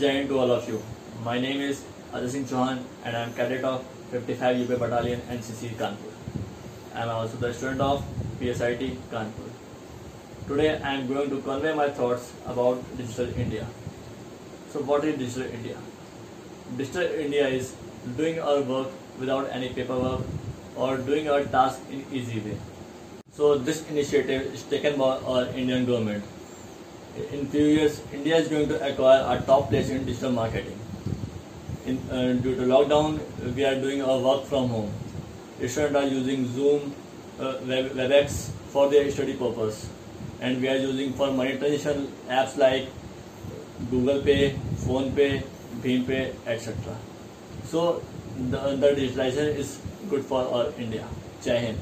Jai to all of you. My name is Ajay Singh Chauhan and I am cadet of 55 UP Battalion NCC Kanpur. I am also the student of PSIT Kanpur. Today I am going to convey my thoughts about Digital India. So what is Digital India? Digital India is doing our work without any paperwork or doing our task in easy way. So this initiative is taken by our Indian government. In few years, India is going to acquire a top place in digital marketing. In, uh, due to lockdown, we are doing our work from home. Students are using Zoom, uh, Web, WebEx for their study purpose, and we are using for money transaction apps like Google Pay, Phone Pay, Bhim Pay, etc. So the, the digitalization is good for our India. Jai Hind.